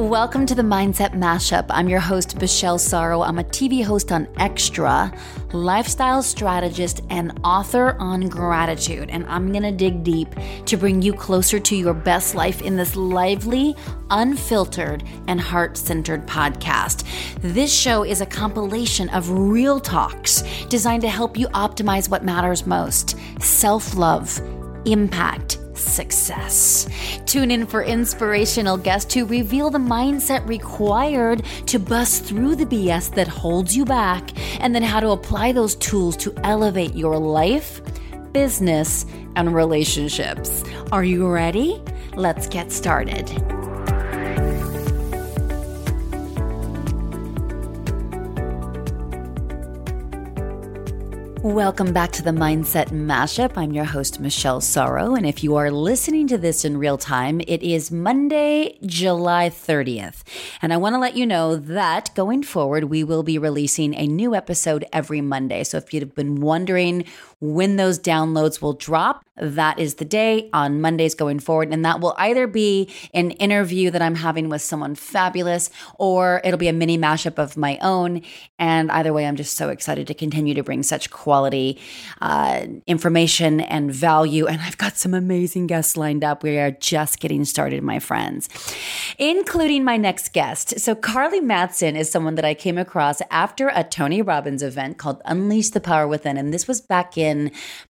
Welcome to the Mindset Mashup. I'm your host, Michelle Sorro. I'm a TV host on Extra, lifestyle strategist, and author on gratitude. And I'm going to dig deep to bring you closer to your best life in this lively, unfiltered, and heart centered podcast. This show is a compilation of real talks designed to help you optimize what matters most self love, impact, success. Tune in for inspirational guests to reveal the mindset required to bust through the BS that holds you back, and then how to apply those tools to elevate your life, business, and relationships. Are you ready? Let's get started. Welcome back to the Mindset Mashup. I'm your host, Michelle Sorro. And if you are listening to this in real time, it is Monday, July 30th. And I want to let you know that going forward, we will be releasing a new episode every Monday. So if you've been wondering when those downloads will drop, that is the day on Mondays going forward. And that will either be an interview that I'm having with someone fabulous or it'll be a mini mashup of my own. And either way, I'm just so excited to continue to bring such quality uh, information and value. And I've got some amazing guests lined up. We are just getting started, my friends, including my next guest. So, Carly Matson is someone that I came across after a Tony Robbins event called Unleash the Power Within. And this was back in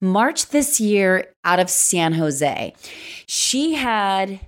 March this year out of San Jose. She had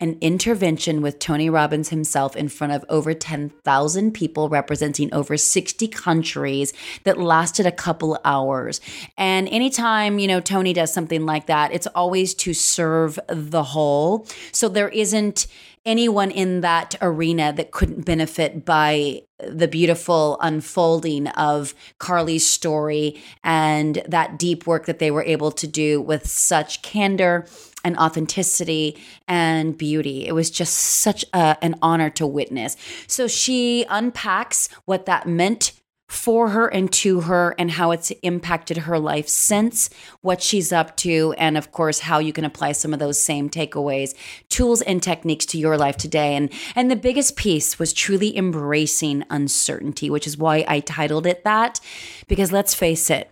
an intervention with Tony Robbins himself in front of over 10,000 people representing over 60 countries that lasted a couple hours. And anytime, you know, Tony does something like that, it's always to serve the whole. So there isn't anyone in that arena that couldn't benefit by the beautiful unfolding of Carly's story and that deep work that they were able to do with such candor and authenticity and beauty. It was just such a, an honor to witness. So she unpacks what that meant for her and to her and how it's impacted her life since, what she's up to, and of course how you can apply some of those same takeaways, tools and techniques to your life today. And and the biggest piece was truly embracing uncertainty, which is why I titled it that because let's face it,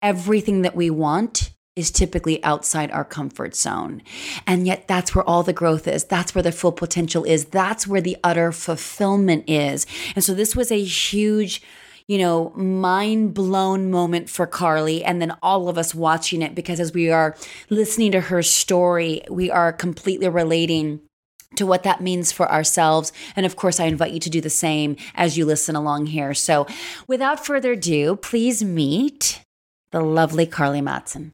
everything that we want is typically outside our comfort zone. And yet, that's where all the growth is. That's where the full potential is. That's where the utter fulfillment is. And so, this was a huge, you know, mind blown moment for Carly. And then all of us watching it because as we are listening to her story, we are completely relating to what that means for ourselves. And of course, I invite you to do the same as you listen along here. So, without further ado, please meet the lovely Carly Mattson.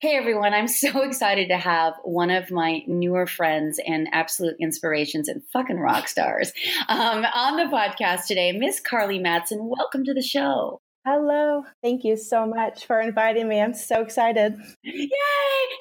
Hey everyone, I'm so excited to have one of my newer friends and absolute inspirations and fucking rock stars um, on the podcast today, Miss Carly Matson. Welcome to the show. Hello. Thank you so much for inviting me. I'm so excited. Yay!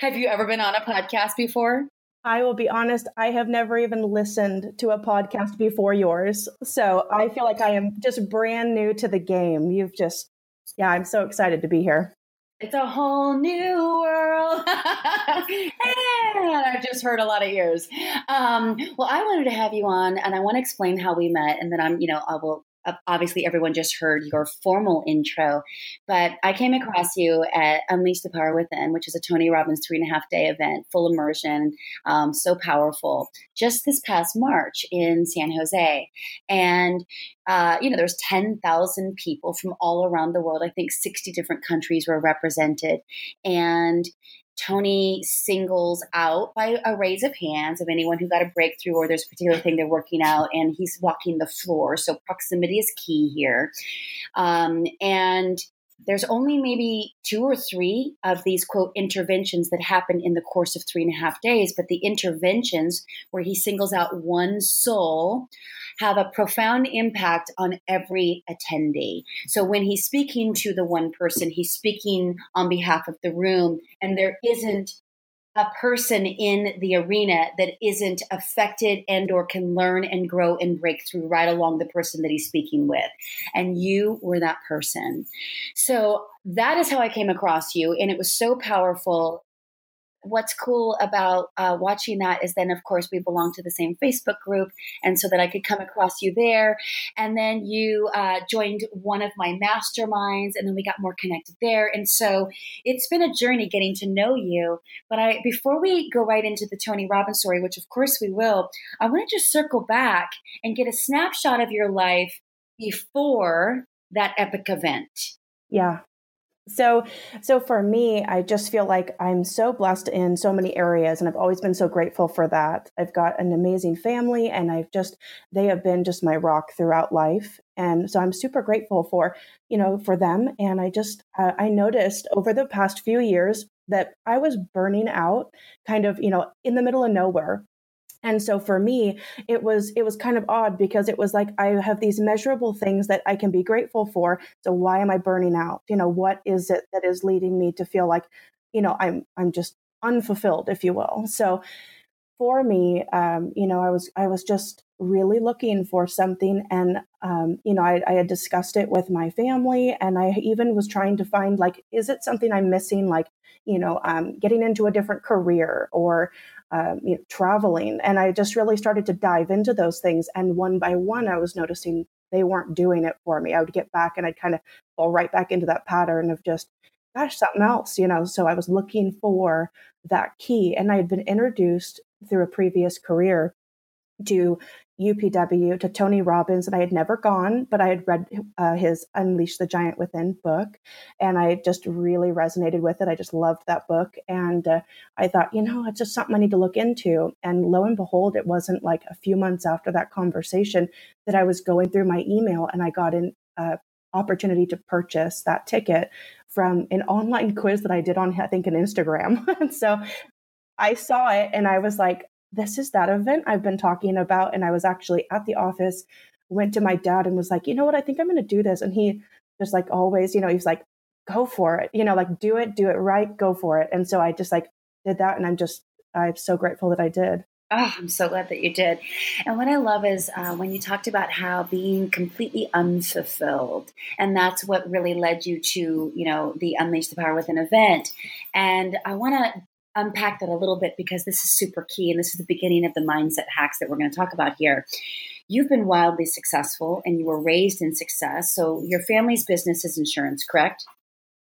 Have you ever been on a podcast before? I will be honest, I have never even listened to a podcast before yours. So I feel like I am just brand new to the game. You've just, yeah, I'm so excited to be here. It's a whole new world. and I've just heard a lot of ears. Um, well, I wanted to have you on and I want to explain how we met. And then I'm, you know, I will obviously everyone just heard your formal intro, but I came across you at Unleash the Power Within, which is a Tony Robbins three and a half day event, full immersion, um, so powerful, just this past March in San Jose. And, uh, you know, there's 10,000 people from all around the world. I think 60 different countries were represented. And Tony singles out by a raise of hands of anyone who got a breakthrough or there's a particular thing they're working out, and he's walking the floor. So proximity is key here. Um, and there's only maybe two or three of these quote interventions that happen in the course of three and a half days, but the interventions where he singles out one soul have a profound impact on every attendee. So when he's speaking to the one person, he's speaking on behalf of the room, and there isn't a person in the arena that isn't affected and or can learn and grow and break through right along the person that he's speaking with. And you were that person. So that is how i came across you and it was so powerful what's cool about uh, watching that is then, of course, we belong to the same Facebook group. And so that I could come across you there. And then you uh, joined one of my masterminds, and then we got more connected there. And so it's been a journey getting to know you. But I, before we go right into the Tony Robbins story, which of course we will, I want to just circle back and get a snapshot of your life before that epic event. Yeah. So, so for me, I just feel like I'm so blessed in so many areas, and I've always been so grateful for that. I've got an amazing family, and I've just they have been just my rock throughout life, and so I'm super grateful for you know for them. And I just uh, I noticed over the past few years that I was burning out, kind of you know in the middle of nowhere and so for me it was it was kind of odd because it was like i have these measurable things that i can be grateful for. So why am i burning out? You know what is it that is leading me to feel like you know i'm i'm just unfulfilled if you will? So for me um, you know i was i was just really looking for something and um, you know I, I had discussed it with my family and i even was trying to find like is it something i'm missing? Like you know um, getting into a different career or um, you know, traveling. And I just really started to dive into those things. And one by one, I was noticing they weren't doing it for me. I would get back and I'd kind of fall right back into that pattern of just, gosh, something else, you know. So I was looking for that key. And I had been introduced through a previous career to UPW to Tony Robbins, and I had never gone, but I had read uh, his Unleash the Giant Within book, and I just really resonated with it. I just loved that book, and uh, I thought, you know, it's just something I need to look into. And lo and behold, it wasn't like a few months after that conversation that I was going through my email, and I got an uh, opportunity to purchase that ticket from an online quiz that I did on, I think, an Instagram. and so I saw it, and I was like, this is that event I've been talking about. And I was actually at the office, went to my dad and was like, you know what, I think I'm going to do this. And he just like always, you know, he's like, go for it, you know, like do it, do it right, go for it. And so I just like did that. And I'm just, I'm so grateful that I did. Oh, I'm so glad that you did. And what I love is uh, when you talked about how being completely unfulfilled, and that's what really led you to, you know, the Unleash the Power Within event. And I want to unpack that a little bit because this is super key and this is the beginning of the mindset hacks that we're going to talk about here. You've been wildly successful and you were raised in success. So your family's business is insurance, correct?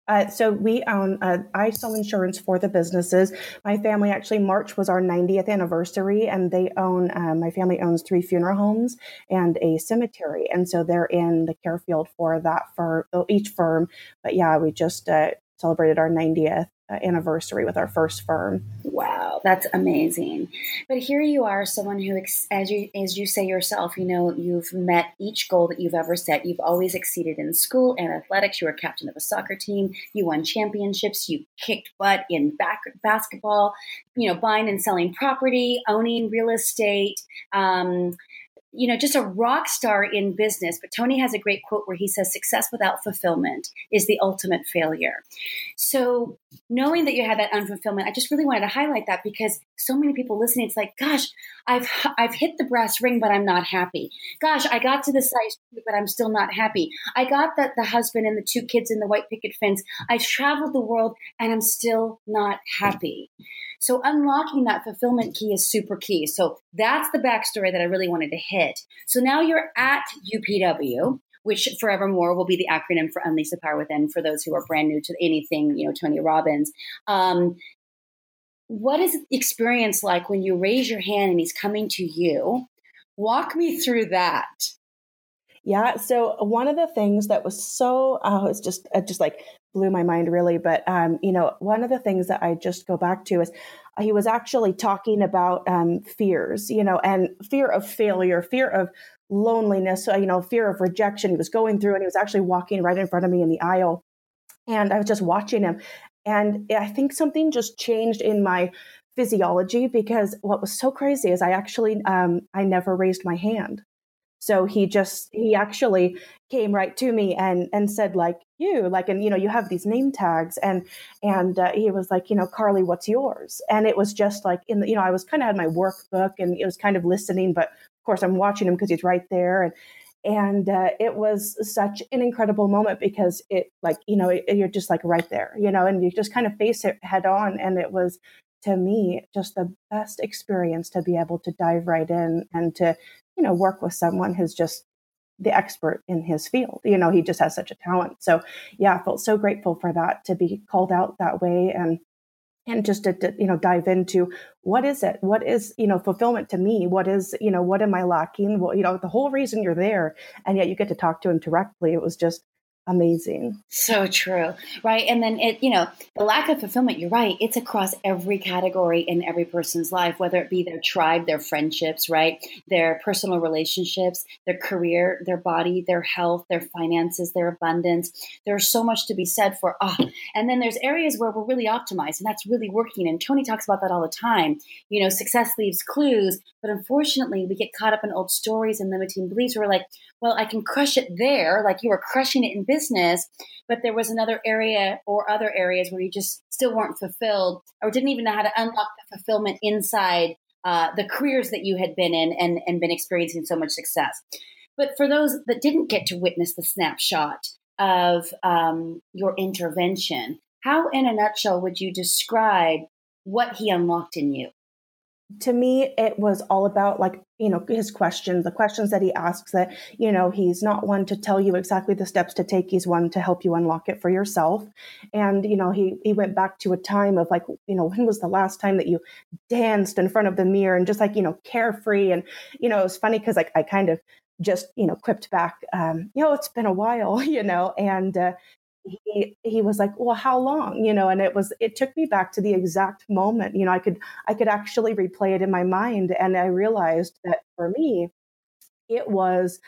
Uh, so we own, uh, I sell insurance for the businesses. My family actually, March was our 90th anniversary, and they own, uh, my family owns three funeral homes and a cemetery. And so they're in the care field for that for each firm. But yeah, we just uh, celebrated our 90th uh, anniversary with our first firm. Wow, that's amazing. But here you are, someone who, as you as you say yourself, you know, you've met each goal that you've ever set. You've always exceeded in school and athletics. You were captain of a soccer team. You won championships. You kicked butt in back, basketball. You know, buying and selling property, owning real estate. Um, you know, just a rock star in business. But Tony has a great quote where he says, Success without fulfillment is the ultimate failure. So, knowing that you had that unfulfillment, I just really wanted to highlight that because so many people listening, it's like, gosh, I've, I've hit the brass ring, but I'm not happy. Gosh, I got to the size but I'm still not happy. I got the, the husband and the two kids in the white picket fence. I've traveled the world and I'm still not happy. So unlocking that fulfillment key is super key. So that's the backstory that I really wanted to hit. So now you're at UPW, which forevermore will be the acronym for Unleash the Power Within for those who are brand new to anything, you know, Tony Robbins. Um, what is experience like when you raise your hand and he's coming to you? Walk me through that. Yeah. So one of the things that was so, oh, it's just, it just like blew my mind really. But, um, you know, one of the things that I just go back to is he was actually talking about um, fears, you know, and fear of failure, fear of loneliness, uh, you know, fear of rejection. He was going through and he was actually walking right in front of me in the aisle. And I was just watching him. And I think something just changed in my physiology because what was so crazy is I actually um, I never raised my hand. So he just he actually came right to me and and said like you like and you know you have these name tags and and uh, he was like you know Carly what's yours and it was just like in the you know I was kind of had my workbook and it was kind of listening but course I'm watching him because he's right there and and uh, it was such an incredible moment because it like you know it, you're just like right there you know and you just kind of face it head on and it was to me just the best experience to be able to dive right in and to you know work with someone who's just the expert in his field you know he just has such a talent. So yeah i felt so grateful for that to be called out that way and and just to, to, you know dive into what is it? What is you know fulfillment to me? What is you know what am i lacking? Well you know the whole reason you're there and yet you get to talk to him directly. It was just amazing. So true. Right. And then it, you know, the lack of fulfillment, you're right. It's across every category in every person's life, whether it be their tribe, their friendships, right? Their personal relationships, their career, their body, their health, their finances, their abundance. There's so much to be said for, ah, and then there's areas where we're really optimized and that's really working. And Tony talks about that all the time. You know, success leaves clues, but unfortunately we get caught up in old stories and limiting beliefs. We're like, well, I can crush it there, like you were crushing it in business, but there was another area or other areas where you just still weren't fulfilled or didn't even know how to unlock the fulfillment inside uh, the careers that you had been in and, and been experiencing so much success. But for those that didn't get to witness the snapshot of um, your intervention, how, in a nutshell, would you describe what he unlocked in you? To me it was all about like you know his questions the questions that he asks that you know he's not one to tell you exactly the steps to take he's one to help you unlock it for yourself. And you know he he went back to a time of like you know when was the last time that you danced in front of the mirror and just like you know carefree? And you know it was funny because like i kind of just you know quipped back um, you know it's been a while you know? And uh, he he was like well how long? You know and it was it took me back to the exact moment you know i could i could actually replay it in my mind and i realized that for me it was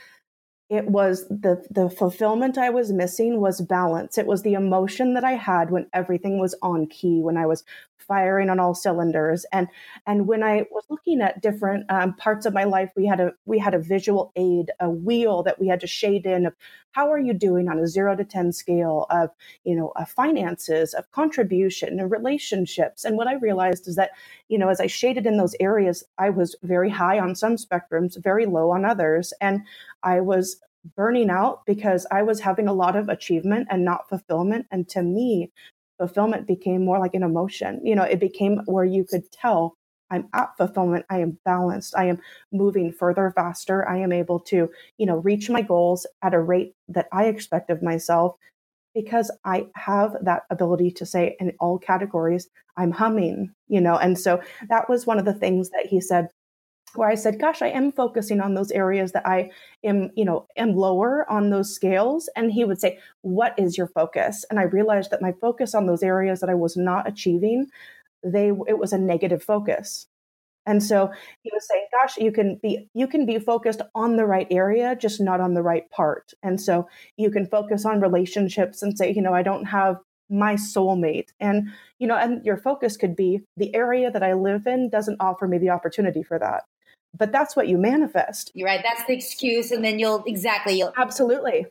it was the the fulfillment i was missing was balance. It was the emotion that i had when everything was on key when i was firing on all cylinders. And and when i was looking at different um, parts of my life we had a we had a visual aid a wheel that we had to shade in of how are you doing on a 0 to 10 scale of you know of finances of contribution and relationships? And what i realized is that you know as i shaded in those areas i was very high on some spectrums very low on others. And I was burning out because I was having a lot of achievement and not fulfillment. And to me, fulfillment became more like an emotion. You know, it became where you could tell I'm at fulfillment. I am balanced. I am moving further faster. I am able to, you know, reach my goals at a rate that I expect of myself because I have that ability to say in all categories, I'm humming, you know. And so that was one of the things that he said where I said, gosh, I am focusing on those areas that I am, you know, am lower on those scales. And he would say, what is your focus? And I realized that my focus on those areas that I was not achieving, they it was a negative focus. And so he was saying, gosh, you can be you can be focused on the right area, just not on the right part. And so you can focus on relationships and say, you know, I don't have my soulmate and you know and your focus could be the area that i live in doesn't offer me the opportunity for that but that's what you manifest. You're right. That's the excuse. And then you'll exactly. You'll- Absolutely.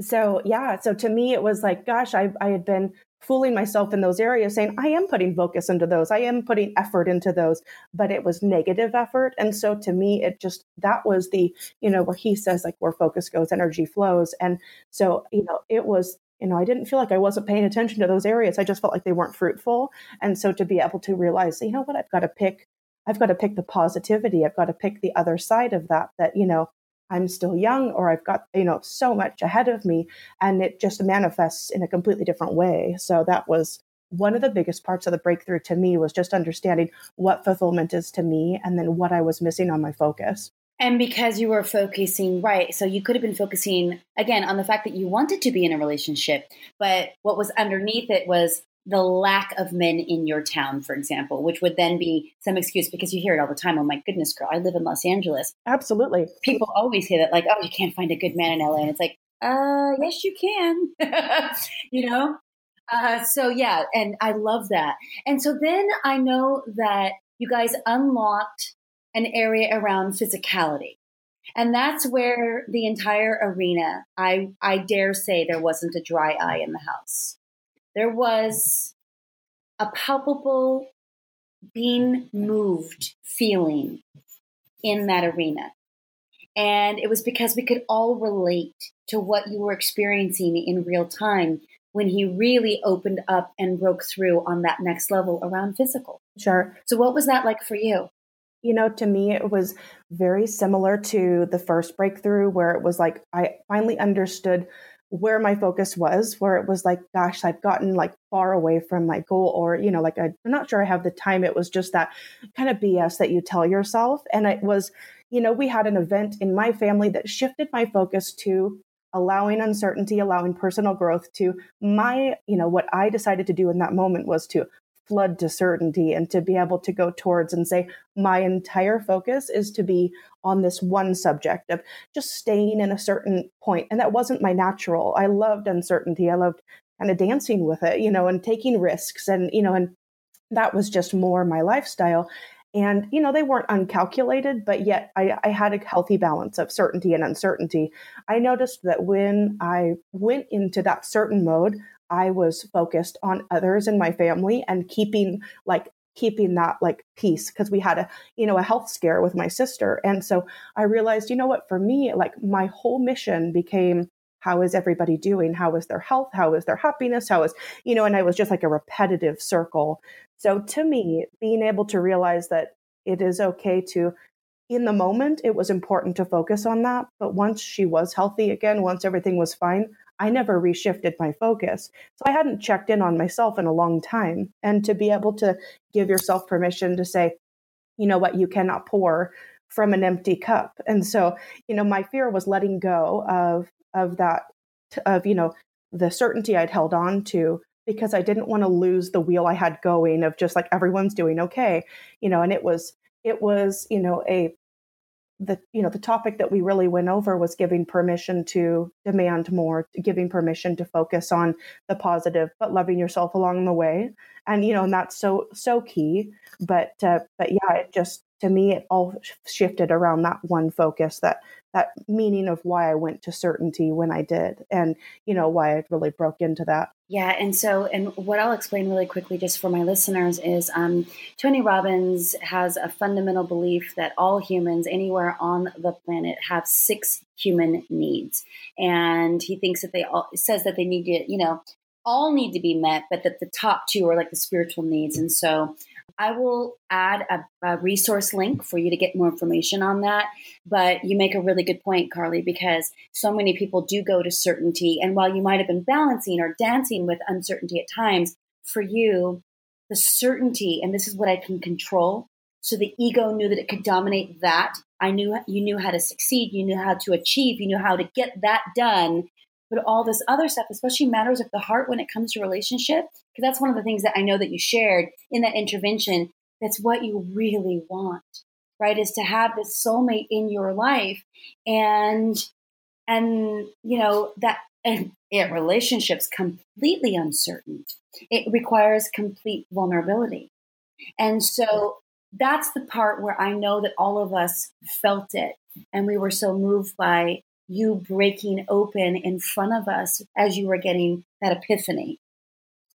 So, yeah. So to me, it was like, gosh, I, I had been fooling myself in those areas saying, I am putting focus into those. I am putting effort into those, but it was negative effort. And so to me, it just, that was the, you know, where he says, like, where focus goes, energy flows. And so, you know, it was you know, I didn't feel like I wasn't paying attention to those areas. I just felt like they weren't fruitful. And so to be able to realize, you know what, I've got to pick I've got to pick the positivity. I've got to pick the other side of that, that, you know, I'm still young or I've got, you know, so much ahead of me. And it just manifests in a completely different way. So that was one of the biggest parts of the breakthrough to me was just understanding what fulfillment is to me and then what I was missing on my focus. And because you were focusing, right, so you could have been focusing again on the fact that you wanted to be in a relationship, but what was underneath it was the lack of men in your town, for example, which would then be some excuse because you hear it all the time. Oh my goodness, girl, I live in Los Angeles. Absolutely. People always say that, like, oh, you can't find a good man in LA. And it's like, uh, yes, you can. you know? Uh, so yeah, and I love that. And so then I know that you guys unlocked an area around physicality. And that's where the entire arena, I, I dare say there wasn't a dry eye in the house there was a palpable being moved feeling in that arena. And it was because we could all relate to what you were experiencing in real time when he really opened up and broke through on that next level around physical. Sure. So, what was that like for you? You know, to me, it was very similar to the first breakthrough where it was like I finally understood where my focus was, where it was like, gosh, I've gotten like far away from my goal, or, you know, like I'm not sure I have the time. It was just that kind of BS that you tell yourself. And it was, you know, we had an event in my family that shifted my focus to allowing uncertainty, allowing personal growth to my, you know, what I decided to do in that moment was to flood to certainty and to be able to go towards and say, my entire focus is to be on this one subject of just staying in a certain point. And that wasn't my natural. I loved uncertainty. I loved kind of dancing with it, you know, and taking risks and, you know, and that was just more my lifestyle. And, you know, they weren't uncalculated, but yet I, I, had a healthy balance of certainty and uncertainty. I noticed that when I went into that certain mode, I was focused on others in my family and keeping like keeping that like peace because we had a you know a health scare with my sister. And so i realized you know what for me like my whole mission became how is everybody doing? How is their health? How is their happiness? How is you know and i was just like a repetitive circle. So to me being able to realize that it is okay to in the moment it was important to focus on that but once she was healthy again once everything was fine I never reshifted my focus. So I hadn't checked in on myself in a long time. And to be able to give yourself permission to say, you know what, you cannot pour from an empty cup. And so, you know, my fear was letting go of of that of, you know, the certainty I'd held on to because I didn't want to lose the wheel I had going of just like everyone's doing okay, you know, and it was it was, you know, a the you know the topic that we really went over was giving permission to demand more giving permission to focus on the positive but loving yourself along the way. And you know and that's so so key. But uh, but yeah it just to me it all shifted around that one focus that that meaning of why i went to certainty when i did and you know why i really broke into that. Yeah, and so, and what I'll explain really quickly, just for my listeners, is um, Tony Robbins has a fundamental belief that all humans anywhere on the planet have six human needs, and he thinks that they all says that they need to, you know, all need to be met, but that the top two are like the spiritual needs, and so I will add a, a, resource link for you to get more information on that. But you make a really good point, Carly, because so many people do go to certainty. And while you might have been balancing or dancing with uncertainty at times, for you, the certainty, and this is what I can control. So the ego knew that it could dominate that. I knew you knew how to succeed, you knew how to achieve, you knew how to get that done but all this other stuff, especially matters of the heart when it comes to relationship, because that's one of the things that I know that you shared in that intervention. That's what you really want, right? Is to have this soulmate in your life, and and you know that and it relationships completely uncertain. It requires complete vulnerability, and so that's the part where I know that all of us felt it, and we were so moved by you breaking open in front of us as you were getting that epiphany?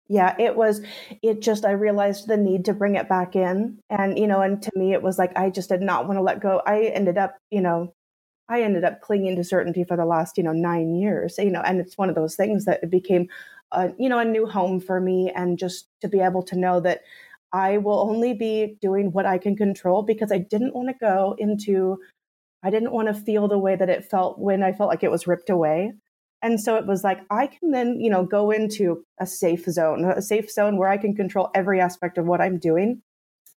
Yeah, it was, it just, I realized the need to bring it back in. And, you know, and to me, it was like, I just did not want to let go. I ended up, you know, I ended up clinging to certainty for the last, you know, nine years, you know, and it's one of those things that it became, a, you know, a new home for me. And just to be able to know that I will only be doing what I can control because I didn't want to go into I didn't want to feel the way that it felt when I felt like it was ripped away. And so it was like, I can then, you know, go into a safe zone, a safe zone where I can control every aspect of what I'm doing.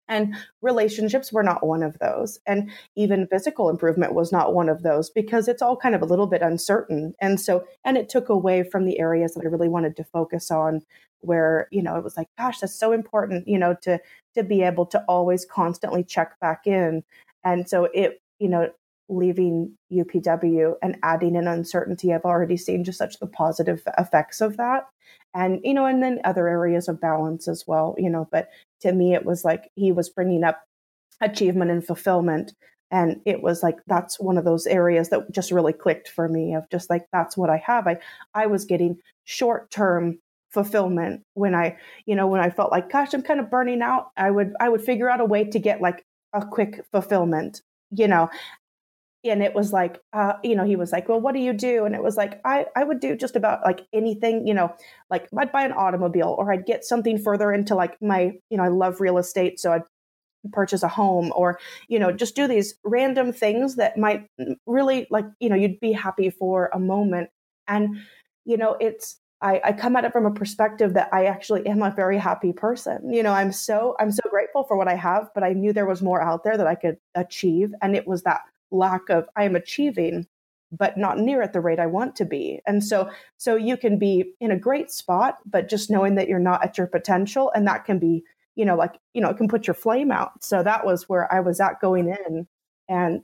And relationships were not one of those. And even physical improvement was not one of those because it's all kind of a little bit uncertain. And so, and it took away from the areas that I really wanted to focus on where, you know, it was like, gosh, that's so important, you know, to, to be able to always constantly check back in. And so it, you know, leaving UPW and adding an uncertainty, I've already seen just such the positive effects of that. And, you know, and then other areas of balance as well, you know, but to me, it was like he was bringing up achievement and fulfillment. And it was like, that's one of those areas that just really clicked for me of just like, that's what I have. I, I was getting short term fulfillment when I, you know, when I felt like, gosh, I'm kind of burning out, I would, I would figure out a way to get like a quick fulfillment you know and it was like uh, you know he was like well what do you do and it was like i i would do just about like anything you know like i'd buy an automobile or i'd get something further into like my you know i love real estate so i'd purchase a home or you know just do these random things that might really like you know you'd be happy for a moment and you know it's I, I come at it from a perspective that I actually am a very happy person. You know, I'm so I'm so grateful for what I have, but I knew there was more out there that I could achieve, and it was that lack of I am achieving, but not near at the rate I want to be. And so so you can be in a great spot, but just knowing that you're not at your potential, and that can be you know like you know it can put your flame out. So that was where I was at going in, and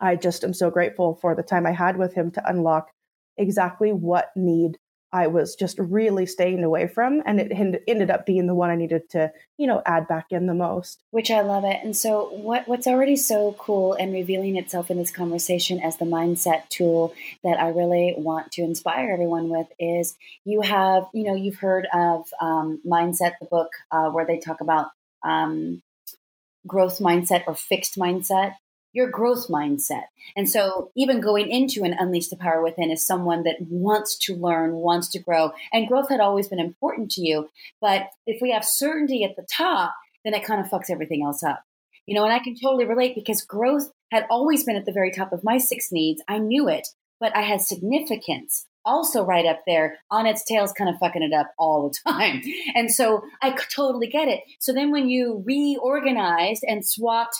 I just am so grateful for the time I had with him to unlock exactly what need I was just really staying away from. And it ended up being the one I needed to, you know, add back in the most. Which I love it. And so, what, what's already so cool and revealing itself in this conversation as the mindset tool that I really want to inspire everyone with is you have, you know, you've heard of um, Mindset, the book, uh, where they talk about um, growth mindset or fixed mindset your growth mindset. And so, even going into an Unleash the Power Within is someone that wants to learn, wants to grow, and growth had always been important to you. But if we have certainty at the top, then it kind of fucks everything else up. You know, and I can totally relate because growth had always been at the very top of my six needs. I knew it, but I had significance also right up there on its tails, kind of fucking it up all the time. And so I totally get it. So then when you reorganized and swapped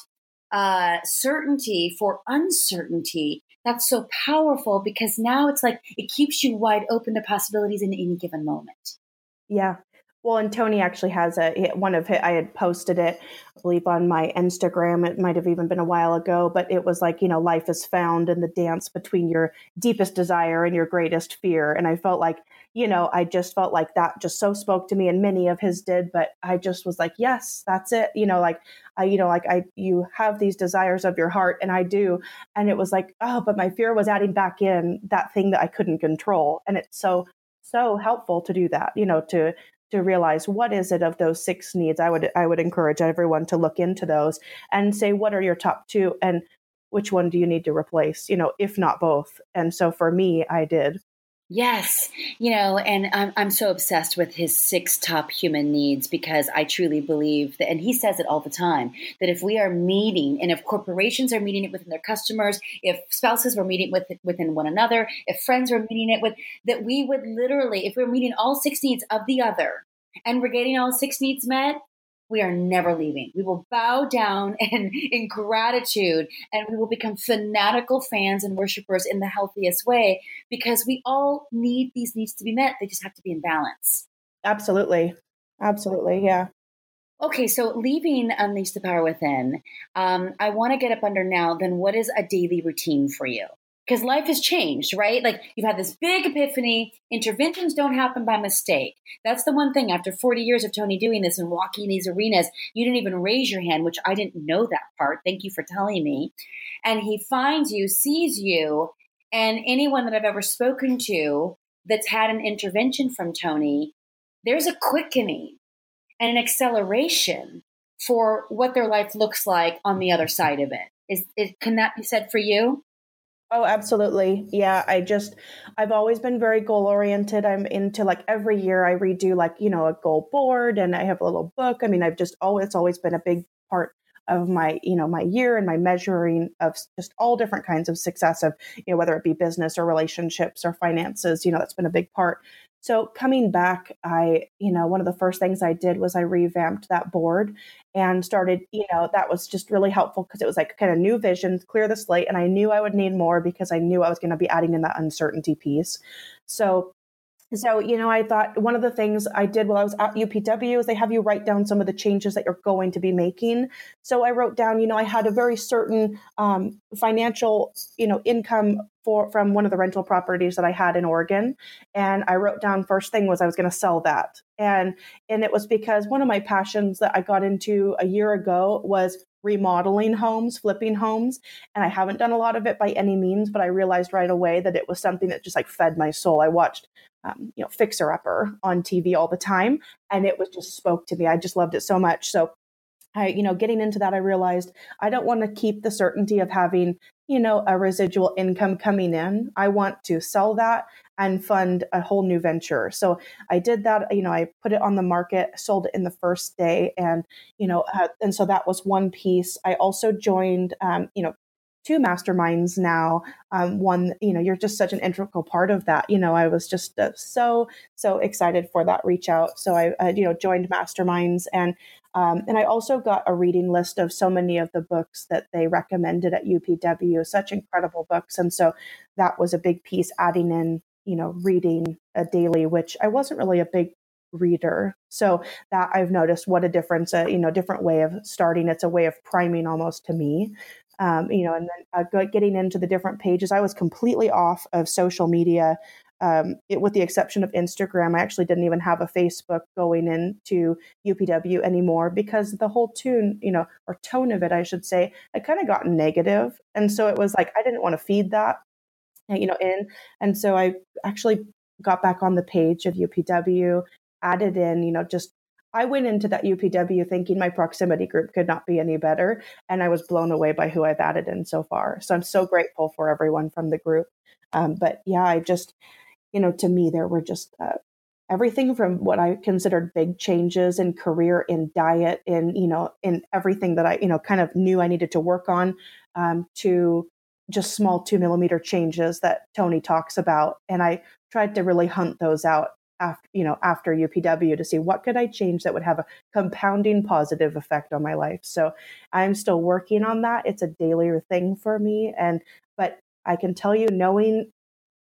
uh, certainty for uncertainty. That's so powerful because now it's like it keeps you wide open to possibilities in any given moment. Yeah well and tony actually has a one of his, i had posted it i believe on my instagram it might have even been a while ago but it was like you know life is found in the dance between your deepest desire and your greatest fear and i felt like you know, I just felt like that just so spoke to me and many of his did, but I just was like, yes, that's it. You know, like I, you know, like I, you have these desires of your heart and I do. And it was like, oh, but my fear was adding back in that thing that I couldn't control. And it's so, so helpful to do that, you know, to, to realize what is it of those six needs. I would i would encourage everyone to look into those and say what are your top two and which one do you need to replace you know if not both? And so for me i did Yes, you know, and I'm, I'm so obsessed with his six top human needs because I truly believe that, and he says it all the time, that if we are meeting, and if corporations are meeting it within their customers, if spouses were meeting with within one another, if friends were meeting it with, that we would literally, if we're meeting all six needs of the other, and we're getting all six needs met, we are never leaving. We will bow down and in gratitude and we will become fanatical fans and worshipers in the healthiest way because we all need these needs to be met. They just have to be in balance. Absolutely. Absolutely. Yeah. Okay, so leaving Unleash the Power Within, um, I want to get up under now. Then, what is a daily routine for you? Because life has changed, right? Like you've had this big epiphany. Interventions don't happen by mistake. That's the one thing after 40 years of Tony doing this and walking these arenas, you didn't even raise your hand, which I didn't know that part. Thank you for telling me. And he finds you, sees you, and anyone that I've ever spoken to that's had an intervention from Tony, there's a quickening and an acceleration for what their life looks like on the other side of it. Is, it, can that be said for you? Oh, absolutely. Yeah. I just, I've always been very goal oriented. I'm into like every year I redo like, you know, a goal board and I have a little book. I mean, I've just always, it's always been a big part of my, you know, my year and my measuring of just all different kinds of success of, you know, whether it be business or relationships or finances, you know, that's been a big part. So coming back, I, you know, one of the first things I did was I revamped that board and started, you know, that was just really helpful because it was like kind of new vision, clear the slate. And I knew I would need more because I knew I was going to be adding in that uncertainty piece. So so, you know, I thought one of the things I did while I was at UPW is they have you write down some of the changes that you're going to be making. So I wrote down, you know, I had a very certain um, financial, you know, income for from one of the rental properties that I had in Oregon, and I wrote down first thing was I was going to sell that, and and it was because one of my passions that I got into a year ago was remodeling homes, flipping homes. And I haven't done a lot of it by any means, but I realized right away that it was something that just like fed my soul. I watched um, you know, Fixer Upper on TV all the time, and it was just spoke to me. I just loved it so much. So I, you know, getting into that, I realized I don't want to keep the certainty of having, you know, a residual income coming in. I want to sell that and fund a whole new venture. So I did that. You know, I put it on the market, sold it in the first day, and you know, uh, and so that was one piece. I also joined, um, you know, two masterminds now. Um, one, you know, you're just such an integral part of that. You know, I was just uh, so so excited for that reach out. So I, uh, you know, joined masterminds and. Um, and I also got a reading list of so many of the books that they recommended at UPW, such incredible books. And so that was a big piece adding in, you know, reading a daily, which I wasn't really a big reader. So that I've noticed what a difference, a, you know, different way of starting. It's a way of priming almost to me um, you know, and then uh, getting into the different pages. I was completely off of social media, um, it, with the exception of Instagram. I actually didn't even have a Facebook going into UPW anymore because the whole tune, you know, or tone of it, I should say, I kind of got negative, and so it was like I didn't want to feed that, you know, in, and so I actually got back on the page of UPW, added in, you know, just I went into that UPW thinking my proximity group could not be any better. And I was blown away by who I've added in so far. So I'm so grateful for everyone from the group. Um, but yeah, I just, you know, to me, there were just uh, everything from what I considered big changes in career, in diet, in, you know, in everything that I, you know, kind of knew I needed to work on um, to just small two millimeter changes that Tony talks about. And I tried to really hunt those out after you know after UPW to see what could I change that would have a compounding positive effect on my life. So I'm still working on that. It's a daily thing for me and but I can tell you knowing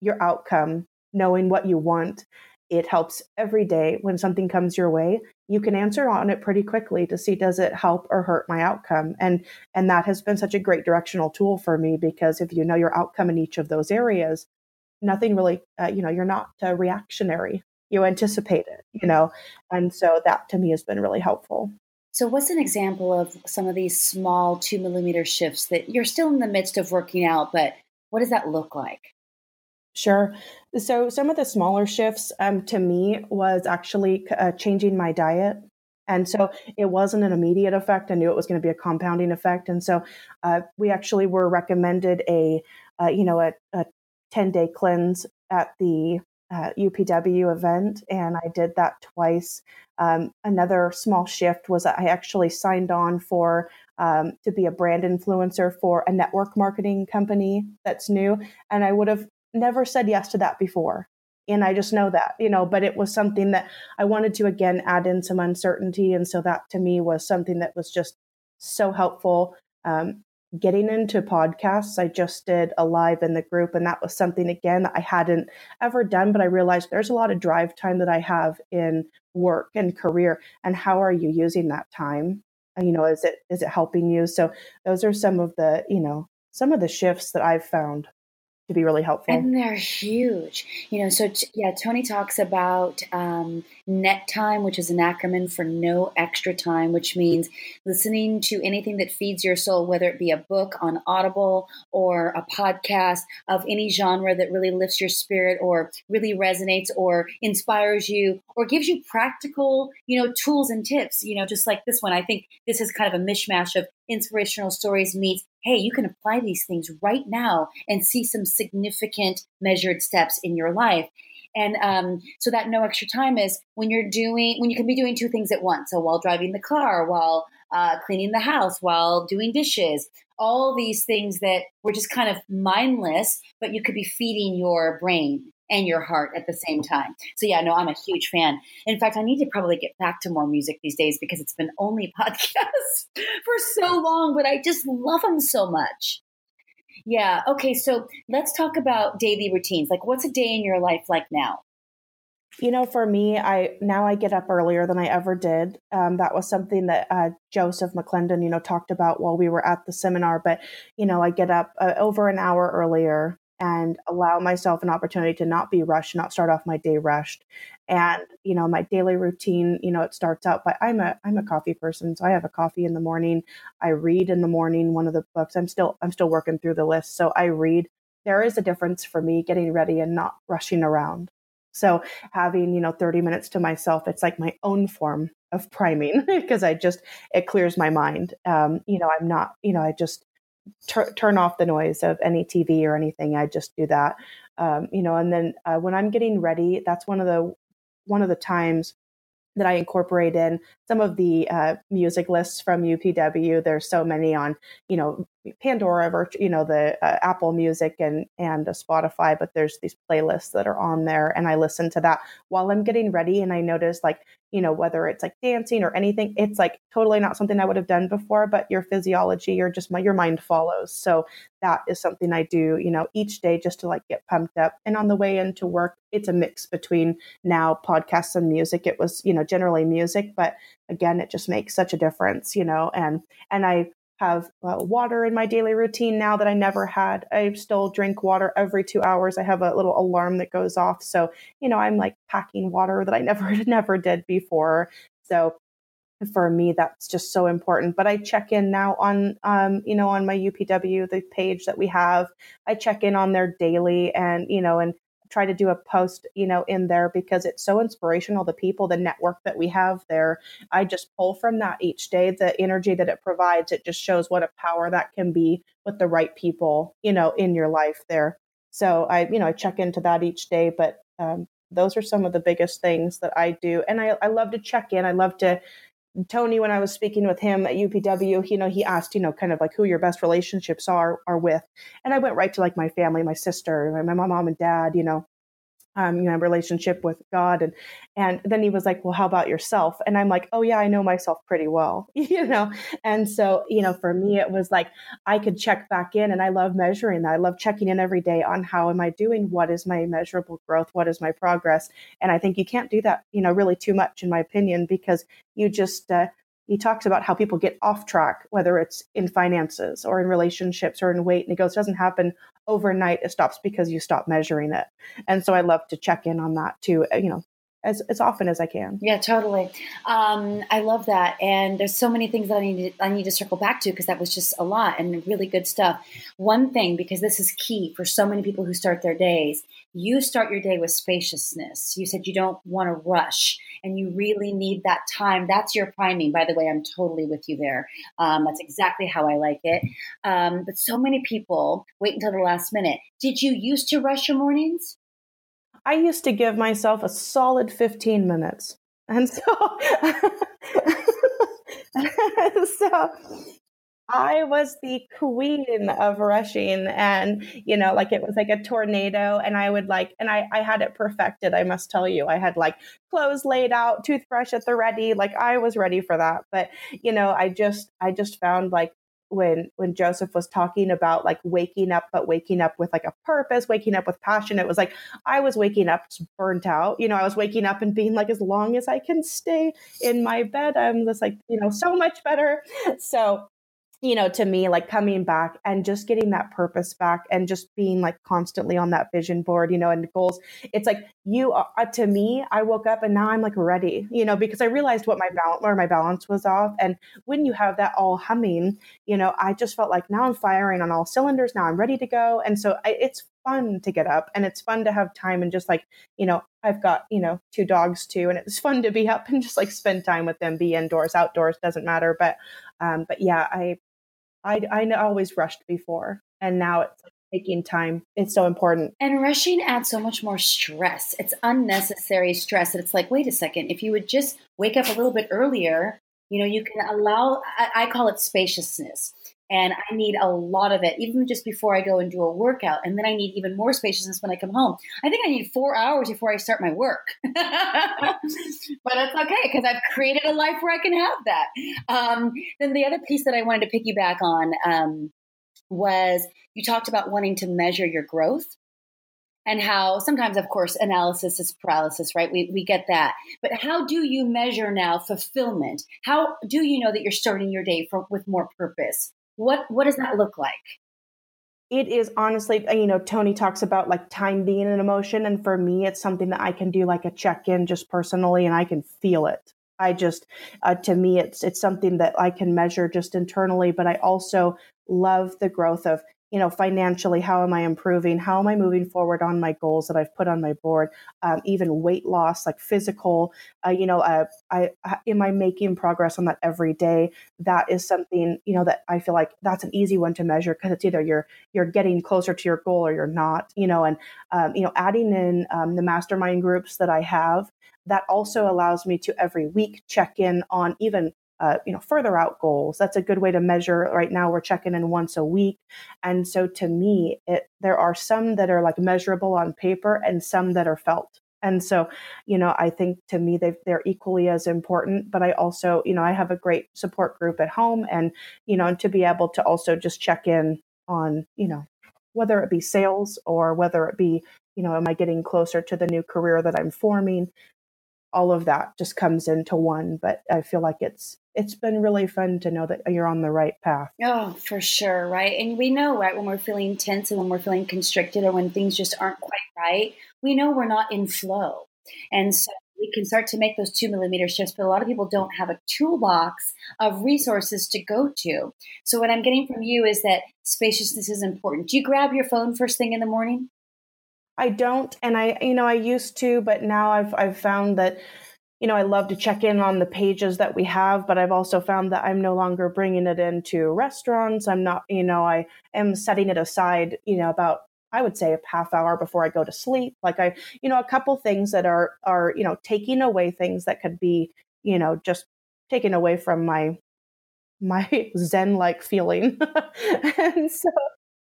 your outcome, knowing what you want, it helps every day when something comes your way. You can answer on it pretty quickly to see does it help or hurt my outcome. And and that has been such a great directional tool for me because if you know your outcome in each of those areas, nothing really uh, you know you're not uh, reactionary you anticipate it, you know? And so that to me has been really helpful. So, what's an example of some of these small two millimeter shifts that you're still in the midst of working out, but what does that look like? Sure. So, some of the smaller shifts um, to me was actually uh, changing my diet. And so it wasn't an immediate effect. I knew it was going to be a compounding effect. And so uh, we actually were recommended a, uh, you know, a, a 10 day cleanse at the uh, UPW event, and I did that twice. Um, another small shift was I actually signed on for um, to be a brand influencer for a network marketing company that's new, and I would have never said yes to that before. And I just know that, you know, but it was something that I wanted to again add in some uncertainty. And so that to me was something that was just so helpful. Um, getting into podcasts. I just did a live in the group, and that was something again I hadn't ever done, but I realized there's a lot of drive time that I have in work and career. And how are you using that time? And, you know, is it is it helping you? So those are some of the, you know, some of the shifts that I've found to be really helpful. And they're huge. You know, so t- yeah, Tony talks about um, NET time, which is an acronym for no extra time, which means listening to anything that feeds your soul, whether it be a book on Audible or a podcast of any genre that really lifts your spirit or really resonates or inspires you or gives you practical, you know, tools and tips, you know, just like this one. I think this is kind of a mishmash of inspirational stories meets hey, you can apply these things right now and see some significant measured steps in your life. And um, so that no extra time is when you're doing, when you can be doing two things at once. So while driving the car, while uh, cleaning the house, while doing dishes, all these things that were just kind of mindless, but you could be feeding your brain and your heart at the same time. So yeah, no, I'm a huge fan. In fact, I need to probably get back to more music these days because it's been only podcasts for so long, but I just love them so much. Yeah. Okay. So let's talk about daily routines. Like, what's a day in your life like now? You know, for me, I now I get up earlier than I ever did. Um, that was something that uh, Joseph McClendon, you know, talked about while we were at the seminar. But you know, I get up uh, over an hour earlier and allow myself an opportunity to not be rushed, not start off my day rushed. And you know, my daily routine, you know, it starts out by I'm a I'm a coffee person, so I have a coffee in the morning. I read in the morning one of the books. I'm still I'm still working through the list, so I read. There is a difference for me getting ready and not rushing around. So having, you know, 30 minutes to myself, it's like my own form of priming because I just it clears my mind. Um, you know, I'm not, you know, I just tur- turn off the noise of any TV or anything. I just do that. Um, you know, and then uh, when I'm getting ready, that's one of the one of the times that I incorporate in some of the uh, music lists from UPW. There's so many on, you know, Pandora, or you know, the uh, Apple Music and and Spotify, but there's these playlists that are on there, and I listen to that while I'm getting ready. And I notice like you know, whether it's like dancing or anything, it's like totally not something I would have done before, but your physiology or just my, your mind follows. So that is something I do, you know, each day just to like get pumped up. And on the way into work, it's a mix between now podcasts and music. It was, you know, generally music, but again, it just makes such a difference, you know, and, and I, have uh, water in my daily routine now that I never had. I still drink water every two hours. I have a little alarm that goes off. So, you know, I'm like packing water that I never, never did before. So for me, that's just so important. But I check in now on, um, you know, on my UPW, the page that we have. I check in on there daily and, you know, and try to do a post, you know, in there because it's so inspirational. The people, the network that we have there, I just pull from that each day. The energy that it provides, it just shows what a power that can be with the right people, you know, in your life there. So I, you know, I check into that each day, but um, those are some of the biggest things that I do. And I, I love to check in. I love to, Tony, when I was speaking with him at UPW, you know, he asked, you know, kind of like who your best relationships are are with, and I went right to like my family, my sister, my, my mom and dad, you know, um, you know, relationship with God. And and then he was like, Well, how about yourself? And I'm like, Oh yeah, I know myself pretty well, you know. And so, you know, for me it was like I could check back in and I love measuring that. I love checking in every day on how am I doing? What is my measurable growth? What is my progress? And I think you can't do that, you know, really too much in my opinion, because you just uh, he talks about how people get off track, whether it's in finances or in relationships or in weight. And he goes, doesn't happen overnight. It stops because you stop measuring it. And so I love to check in on that too, uh, you know, as, as often as I can. Yeah, totally. Um, I love that. And there's so many things that I need to, I need to circle back to because that was just a lot and really good stuff. One thing, because this is key for so many people who start their days, you start your day with spaciousness. You said you don't want to rush and you really need that time. That's your priming. By the way, I'm totally with you there. Um, that's exactly how I like it. Um, but so many people wait until the last minute. Did you used to rush your mornings? I used to give myself a solid 15 minutes. And so, so I was the queen of rushing and you know like it was like a tornado and I would like and I I had it perfected I must tell you I had like clothes laid out toothbrush at the ready like I was ready for that but you know I just I just found like when when Joseph was talking about like waking up but waking up with like a purpose waking up with passion it was like I was waking up burnt out you know I was waking up and being like as long as I can stay in my bed I'm just like you know so much better. So you know, to me, like coming back and just getting that purpose back and just being like constantly on that vision board, you know, and goals. It's like you, are, uh, to me, I woke up and now I'm like ready, you know, because I realized what my balance, where my balance was off. And when you have that all humming, you know, I just felt like now I'm firing on all cylinders. Now I'm ready to go. And so I, it's fun to get up and it's fun to have time and just like, you know, I've got, you know, two dogs too. And it's fun to be up and just like spend time with them, be indoors, outdoors, doesn't matter. But, um, but yeah, I, I, I always rushed before, and now it's taking time. It's so important. And rushing adds so much more stress. It's unnecessary stress. And it's like, wait a second, if you would just wake up a little bit earlier, you know, you can allow, I, I call it spaciousness and I need a lot of it, even just before I go and do a workout. And then I need even more spaciousness when I come home. I think I need four hours before I start my work, but that's okay because I've created a life where I can have that. Um, then the other piece that I wanted to piggyback on um, was you talked about wanting to measure your growth and how sometimes, of course, analysis is paralysis, right? We, we get that. But how do you measure now fulfillment? How do you know that you're starting your day for, with more purpose? What what does that look like? It is honestly, uh, you know, Tony talks about like time being an emotion. And for me, it's something that I can do like a check in just personally and I can feel it. I just, uh, to me, it's, it's something that I can measure just internally, but I also love the growth of you know, financially, how am I improving? How am I moving forward on my goals that I've put on my board? Um, even weight loss, like physical, uh, you know, uh, I, I am I making progress on that every day? That is something, you know, that I feel like that's an easy one to measure because it's either you're you're getting closer to your goal or you're not, you know, and um, you know, adding in um, the mastermind groups that I have that also allows me to every week check in on even uh, you know further out goals. That's a good way to measure. Right now we're checking in once a week. And so to me it there are some that are like measurable on paper and some that are felt. And so you know i think to me they they're equally as important. But i also you know i have a great support group at home. And you know and to be able to also just check in on you know whether it be sales or whether it be you know am i getting closer to the new career that i'm forming all of that just comes into one but i feel like it's it's been really fun to know that you're on the right path oh for sure right and we know right when we're feeling tense and when we're feeling constricted or when things just aren't quite right we know we're not in flow and so we can start to make those two millimeter shifts, but a lot of people don't have a toolbox of resources to go to. So, what I'm getting from you is that spaciousness is important. Do you grab your phone first thing in the morning? I don't, and I, you know, I used to, but now I've I've found that, you know, I love to check in on the pages that we have, but I've also found that I'm no longer bringing it into restaurants. I'm not, you know, I am setting it aside, you know, about I would say a half hour before I go to sleep. Like I, you know, a couple things that are are you know taking away things that could be, you know, just taken away from my my zen like feeling and so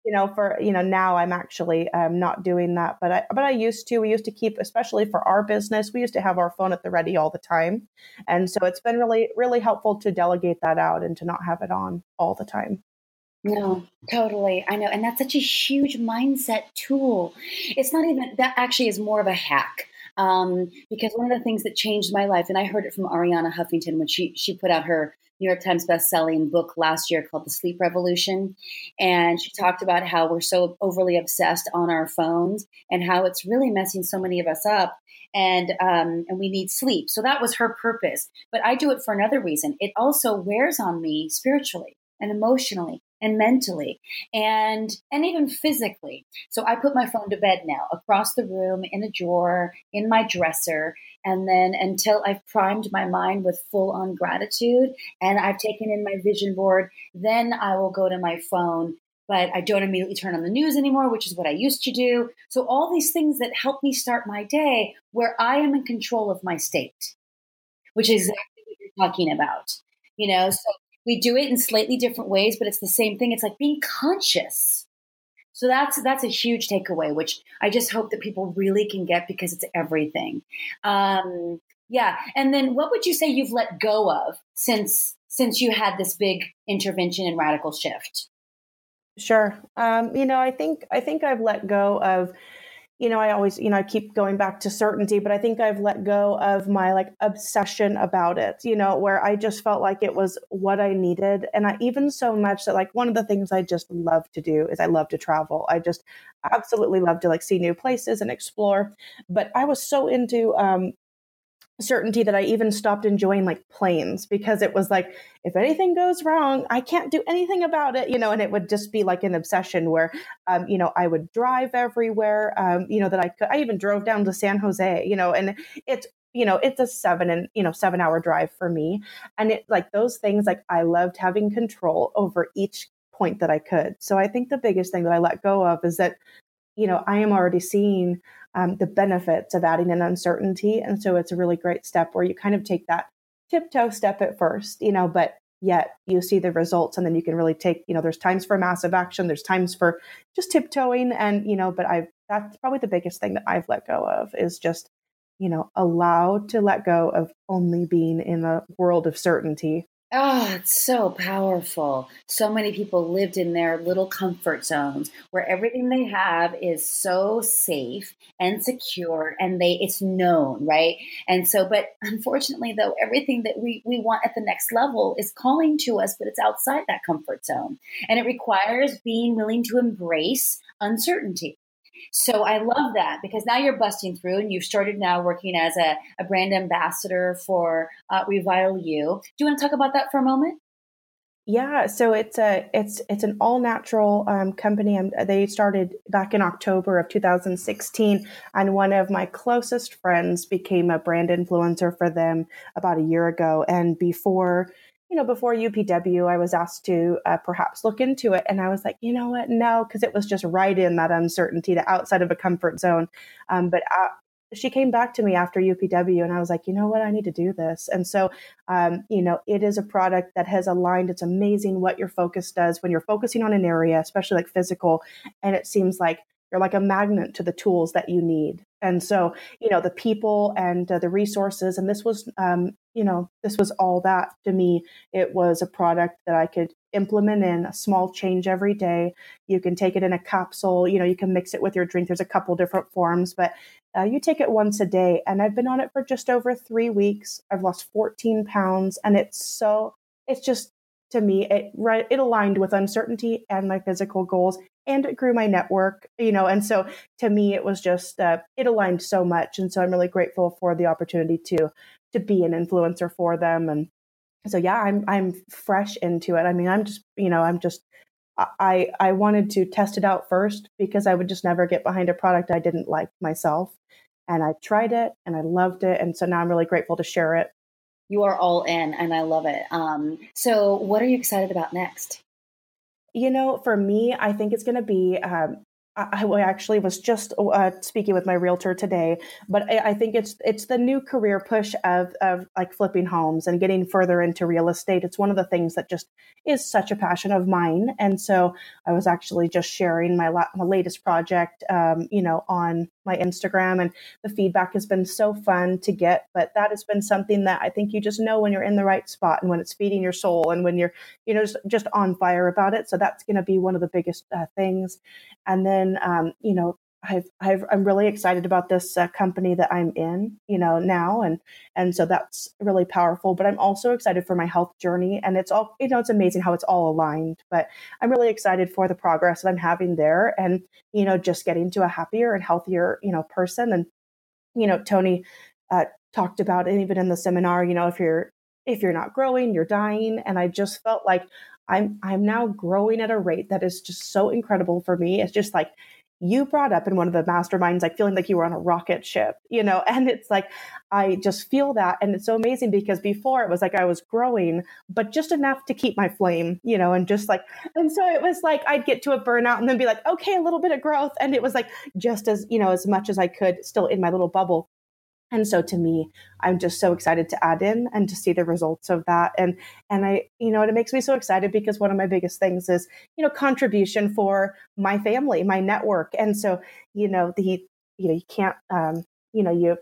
you know for you know now i'm actually um, not doing that but i but i used to we used to keep especially for our business we used to have our phone at the ready all the time and so it's been really really helpful to delegate that out and to not have it on all the time no, totally. I know. And that's such a huge mindset tool. It's not even, that actually is more of a hack. Um, because one of the things that changed my life, and I heard it from Arianna Huffington when she, she put out her New York Times best-selling book last year called The Sleep Revolution, and she talked about how we're so overly obsessed on our phones and how it's really messing so many of us up, and um, and we need sleep. So that was her purpose. But I do it for another reason. It also wears on me spiritually and emotionally and mentally and and even physically so i put my phone to bed now across the room in a drawer in my dresser and then until i've primed my mind with full on gratitude and i've taken in my vision board then i will go to my phone but i don't immediately turn on the news anymore which is what i used to do so all these things that help me start my day where i am in control of my state which is exactly what you're talking about you know so we do it in slightly different ways, but it's the same thing. It's like being conscious. So that's that's a huge takeaway, which I just hope that people really can get because it's everything. Um, yeah, and then what would you say you've let go of since since you had this big intervention and radical shift? Sure. Um, you know, I think I think I've let go of you know, I always, you know, I keep going back to certainty, but I think I've let go of my like obsession about it, you know, where I just felt like it was what I needed. And I even so much that like one of the things I just love to do is I love to travel. I just absolutely love to like see new places and explore. But I was so into um, certainty that I even stopped enjoying like planes because it was like, if anything goes wrong, I can't do anything about it, you know, and it would just be like an obsession where, um, you know, I would drive everywhere, um, you know, that I could, I even drove down to San Jose, you know, and it's, you know, it's a seven and, you know, seven hour drive for me. And it like those things, like I loved having control over each point that I could. So I think the biggest thing that I let go of is that, you know, I am already seeing um, the benefits of adding an uncertainty. And so it's a really great step where you kind of take that tiptoe step at first, you know, but yet you see the results and then you can really take, you know, there's times for massive action, there's times for just tiptoeing. And, you know, but I've, that's probably the biggest thing that I've let go of is just, you know, allowed to let go of only being in a world of certainty Oh, it's so powerful. So many people lived in their little comfort zones where everything they have is so safe and secure and they it's known, right? And so but unfortunately though everything that we we want at the next level is calling to us but it's outside that comfort zone. And it requires being willing to embrace uncertainty. So I love that because now you're busting through and you've started now working as a, a brand ambassador for uh, You. Do you want to talk about that for a moment? Yeah, so it's a it's it's an all natural um, company. Um, they started back in October of 2016, and one of my closest friends became a brand influencer for them about a year ago. And before you know, before UPW, I was asked to uh, perhaps look into it. And I was like, you know what? No, because it was just right in that uncertainty, the outside of a comfort zone. Um, but uh, she came back to me after UPW and I was like, you know what, I need to do this. And so, um, you know, it is a product that has aligned. It's amazing what your focus does when you're focusing on an area, especially like physical. And it seems like you're like a magnet to the tools that you need. And so, you know, the people and uh, the resources, and this was, um, you know, this was all that to me. It was a product that I could implement in a small change every day. You can take it in a capsule, you know, you can mix it with your drink. There's a couple different forms, but uh, you take it once a day. And I've been on it for just over three weeks. I've lost 14 pounds, and it's so, it's just, to me, it right, it aligned with uncertainty and my physical goals, and it grew my network. You know, and so to me, it was just uh, it aligned so much, and so I'm really grateful for the opportunity to to be an influencer for them, and so yeah, I'm I'm fresh into it. I mean, I'm just you know, I'm just I I wanted to test it out first because I would just never get behind a product I didn't like myself and I tried it and I loved it. And so now I'm really grateful to share it. You are all in and I love it. Um, so, what are you excited about next? You know, for me, I think it's going to be um, I actually was just uh, speaking with my realtor today, but I, I, think it's it's the new career push of of like flipping homes and getting further into real estate. It's one of the things that just is such a passion of mine, and so I was actually just sharing my, la- my latest project, um, you know, on my Instagram, and the feedback has been so fun to get. But that has been something that I think you just know when you're in the right spot and when it's feeding your soul and when you're you know just, just on fire about it. So that's going to be one of the biggest uh, things, and then um, you know I've, I've I'm really excited about this uh, company that I'm in, you know, now, and and so that's really powerful. But I'm also excited for my health journey, and it's all you know, it's amazing how it's all aligned. But I'm really excited for the progress that I'm having there, and you know, just getting to a happier and healthier, you know, person. And you know, Tony uh, talked about it even in the seminar. You know, if you're if you're not growing, you're dying, and I just felt like I'm I'm now growing at a rate that is just so incredible for me. It's just like you brought up in one of the masterminds, like feeling like you were on a rocket ship, you know, and it's like I just feel that. And it's so amazing because before it was like I was growing, but just enough to keep my flame, you know, and just like, and so it was like I'd get to a burnout and then be like, okay, a little bit of growth. And it was like just as, you know, as much as I could still in my little bubble. And so to me, I'm just so excited to add in and to see the results of that. And and I, you know, it makes me so excited because one of my biggest things is, you know, contribution for my family, my network. And so, you know, the you know, you can't um, you know, you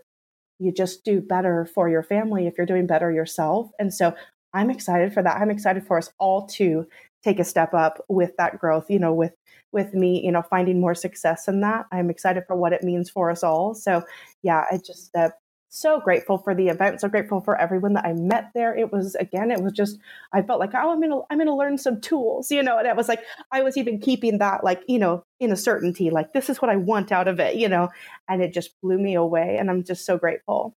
you just do better for your family if you're doing better yourself. And so I'm excited for that. I'm excited for us all to take a step up with that growth, you know, with with me, you know, finding more success in that. I'm excited for what it means for us all. So, yeah, I just uh, so grateful for the event. So grateful for everyone that I met there. It was again, it was just I felt like oh, I'm gonna I'm gonna learn some tools, you know. And it was like I was even keeping that like you know in a certainty, like this is what I want out of it, you know. And it just blew me away, and I'm just so grateful.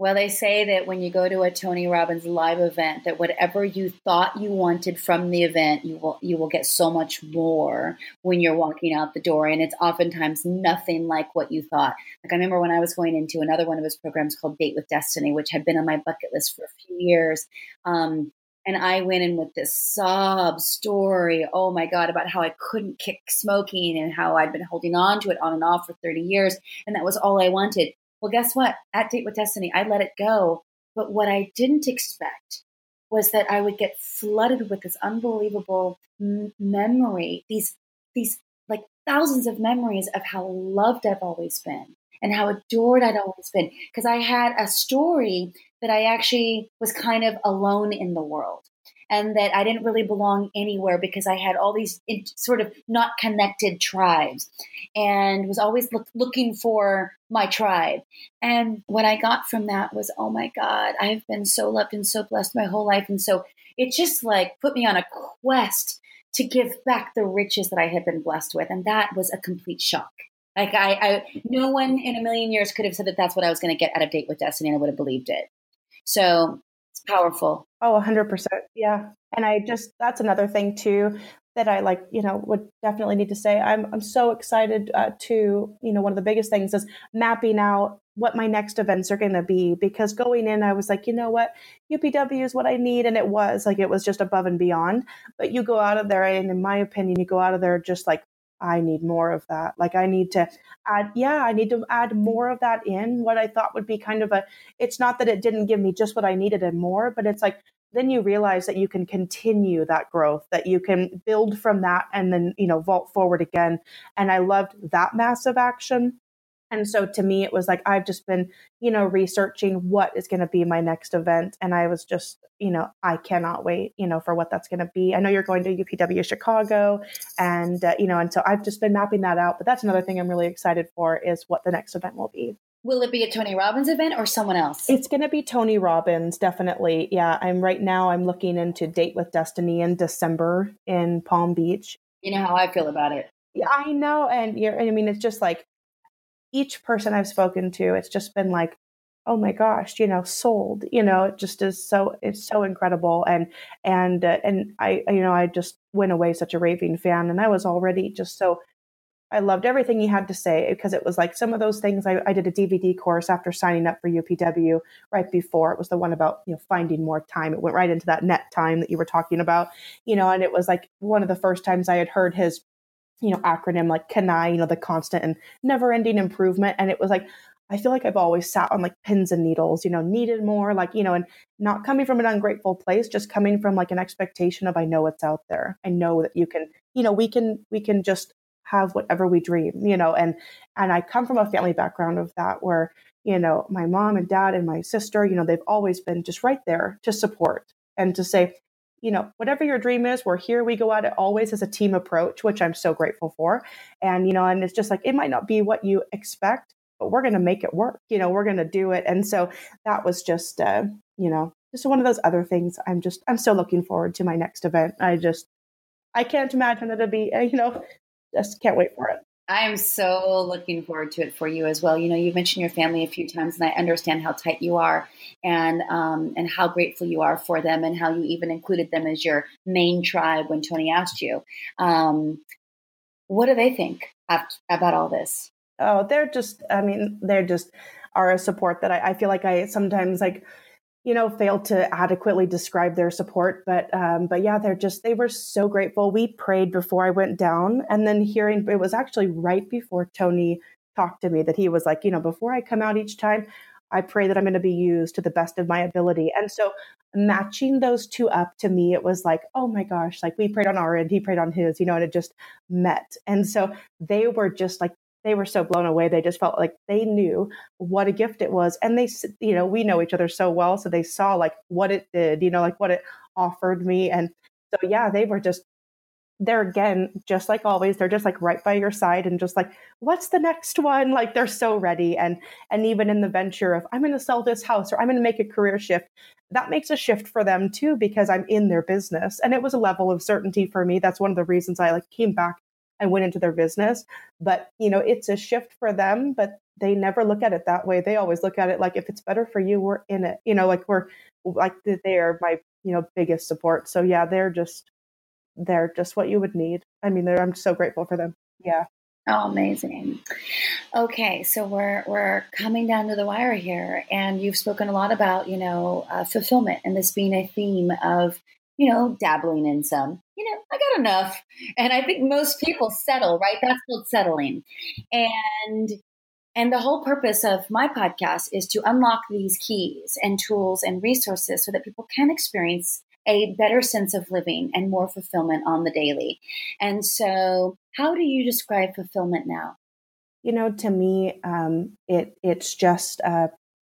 Well, they say that when you go to a Tony Robbins live event, that whatever you thought you wanted from the event, you will you will get so much more when you're walking out the door, and it's oftentimes nothing like what you thought. Like I remember when I was going into another one of his programs called Date with Destiny, which had been on my bucket list for a few years. Um, and I went in with this sob story, oh my God, about how I couldn't kick smoking and how I'd been holding on to it on and off for 30 years. And that was all I wanted. Well, guess what? At Date with Destiny, I let it go. But what I didn't expect was that I would get flooded with this unbelievable m- memory, these these like thousands of memories of how loved I've always been and how adored I'd always been because I had a story that I actually was kind of alone in the world and that I didn't really belong anywhere because I had all these sort of not connected tribes and was always look, looking for my tribe. And what I got from that was, oh my God, I've been so loved and so blessed my whole life. And so it just like put me on a quest to give back the riches that I had been blessed with. And that was a complete shock. Like I, I no one in a million years could have said that that's what I was going to get out of Date with Destiny, and I would have believed it. So powerful. Oh, 100%. Yeah. And I just, that's another thing too that I like, you know, would definitely need to say. I'm, I'm so excited uh, to, you know, one of the biggest things is mapping out what my next events are going to be because going in, I was like, you know what, UPW is what I need. And it was like, it was just above and beyond. But you go out of there, and in my opinion, you go out of there just like I need more of that. Like I need to add, yeah, I need to add more of that in what I thought would be kind of a, it's not that it didn't give me just what I needed and more, but it's like, then you realize that you can continue that growth, that you can build from that and then, you know, vault forward again. And I loved that massive action. And so to me, it was like, I've just been, you know, researching what is going to be my next event. And I was just, you know, I cannot wait, you know, for what that's going to be. I know you're going to UPW Chicago and, uh, you know, and so I've just been mapping that out. But that's another thing I'm really excited for is what the next event will be. Will it be a Tony Robbins event or someone else? It's going to be Tony Robbins, definitely. Yeah, I'm right now. I'm looking into Date with Destiny in December in Palm Beach. You know how I feel about it. Yeah, I know, and you're. I mean, it's just like each person I've spoken to, it's just been like, oh my gosh, you know, sold. You know, it just is so it's so incredible, and and uh, and I, you know, I just went away such a raving fan, and I was already just so. I loved everything he had to say because it was like some of those things. I, I did a DVD course after signing up for UPW right before. It was the one about you know finding more time. It went right into that net time that you were talking about, you know, and it was like one of the first times I had heard his you know, acronym like CANI, you know, the constant and never ending improvement. And it was like, I feel like I've always sat on like pins and needles, you know, needed more, like, you know, and not coming from an ungrateful place, just coming from like an expectation of I know it's out there. I know that you can, you know, we can, we can just have whatever we dream, you know, and, and I come from a family background of that where, you know, my mom and dad and my sister, you know, they've always been just right there to support and to say, you know, whatever your dream is, we're here. We go at it always as a team approach, which I'm so grateful for. And, you know, and it's just like, it might not be what you expect, but we're going to make it work. You know, we're going to do it. And so that was just, uh, you know, just one of those other things. I'm just, I'm so looking forward to my next event. I just, I can't imagine that it'll be, uh, you know, just can't wait for it. I am so looking forward to it for you as well. You know, you've mentioned your family a few times, and I understand how tight you are, and um, and how grateful you are for them, and how you even included them as your main tribe when Tony asked you. Um, what do they think about all this? Oh, they're just. I mean, they're just are a support that I, I feel like I sometimes like you know, failed to adequately describe their support. But um, but yeah, they're just they were so grateful. We prayed before I went down, and then hearing it was actually right before Tony talked to me that he was like, you know, before I come out each time, I pray that I'm going to be used to the best of my ability. And so matching those two up to me, it was like, oh my gosh, like we prayed on our end, he prayed on his, you know, and it just met. And so they were just like they were so blown away. They just felt like they knew what a gift it was. And they, you know, we know each other so well. So they saw like what it did, you know, like what it offered me. And so, yeah, they were just they're again, just like always, they're just like right by your side and just like, what's the next one? Like they're so ready. And, and even in the venture of, I'm going to sell this house or I'm going to make a career shift, that makes a shift for them too, because I'm in their business. And it was a level of certainty for me. That's one of the reasons I like came back and went into their business. But, you know, it's a shift for them, but they never look at it that way. They always look at it like if it's better for you, we're in it. You know, like we're like they are my, you know, biggest support. So yeah, they're just they're just what you would need. I mean, I'm so grateful for them. Yeah. Oh, amazing. Okay, so we're we're coming down to the wire here, and you've spoken a lot about you know uh, fulfillment and this being a theme of you know, dabbling in some. You know, I got enough. And I think most people settle, right? That's called settling. And and the whole purpose of my podcast is to unlock these keys and tools and resources so that people can experience a better sense of living and more fulfillment on the daily. And so, how do you describe fulfillment now? You know, to me, um, it it's just uh,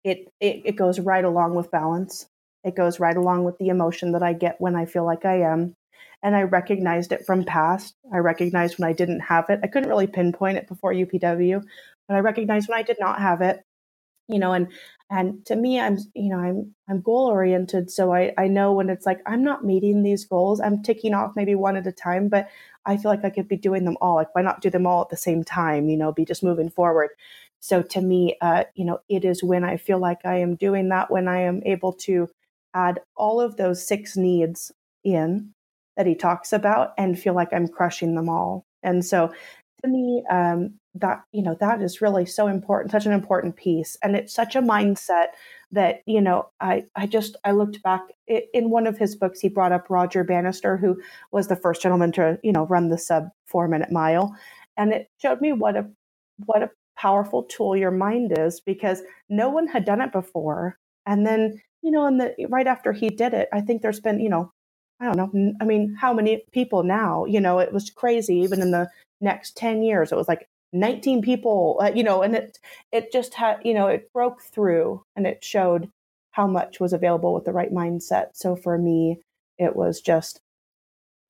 it, it it goes right along with balance. It goes right along with the emotion that I get when I feel like I am. And I recognized it from past. I recognized when I didn't have it. I couldn't really pinpoint it before UPW, but I recognized when I did not have it. You know, and and to me, I'm you know I'm I'm goal oriented, so I I know when it's like I'm not meeting these goals. I'm ticking off maybe one at a time, but I feel like I could be doing them all. Like why not do them all at the same time? You know, be just moving forward. So to me, uh, you know, it is when I feel like I am doing that when I am able to add all of those six needs in that he talks about and feel like I'm crushing them all. And so to me, um, that you know that is really so important, such an important piece, and it's such a mindset that you know I I just I looked back in one of his books. He brought up Roger Bannister, who was the first gentleman to you know run the sub four minute mile, and it showed me what a what a powerful tool your mind is because no one had done it before. And then you know, and the right after he did it, I think there's been you know I don't know. I mean, how many people now? You know, it was crazy. Even in the next 10 years, it was like 19 people, uh, you know, and it, it just had, you know, it broke through and it showed how much was available with the right mindset. So for me, it was just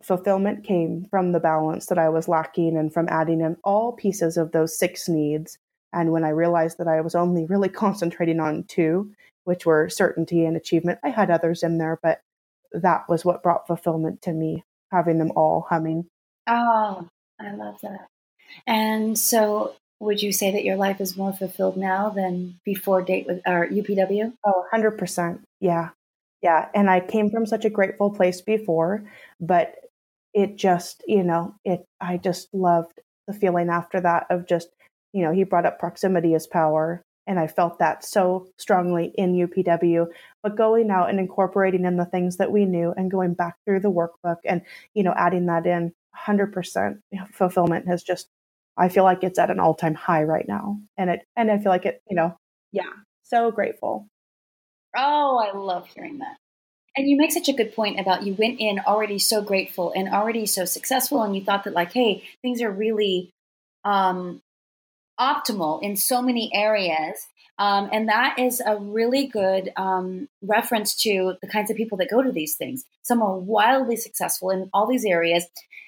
fulfillment came from the balance that I was lacking and from adding in all pieces of those six needs. And when I realized that I was only really concentrating on two, which were certainty and achievement, I had others in there, but that was what brought fulfillment to me, having them all humming. Oh, I love that. And so, would you say that your life is more fulfilled now than before date with our UPW? Oh, 100%. Yeah. Yeah. And I came from such a grateful place before, but it just, you know, it, I just loved the feeling after that of just, you know, he brought up proximity as power and I felt that so strongly in UPW. But going out and incorporating in the things that we knew and going back through the workbook and you know adding that in, hundred percent fulfillment has just. I feel like it's at an all time high right now, and it and I feel like it. You know, yeah, so grateful. Oh, I love hearing that. And you make such a good point about you went in already so grateful and already so successful, and you thought that like, hey, things are really um, optimal in so many areas. Um, and that is a really good um, reference to the kinds of people that go to these things. Some are wildly successful in all these areas.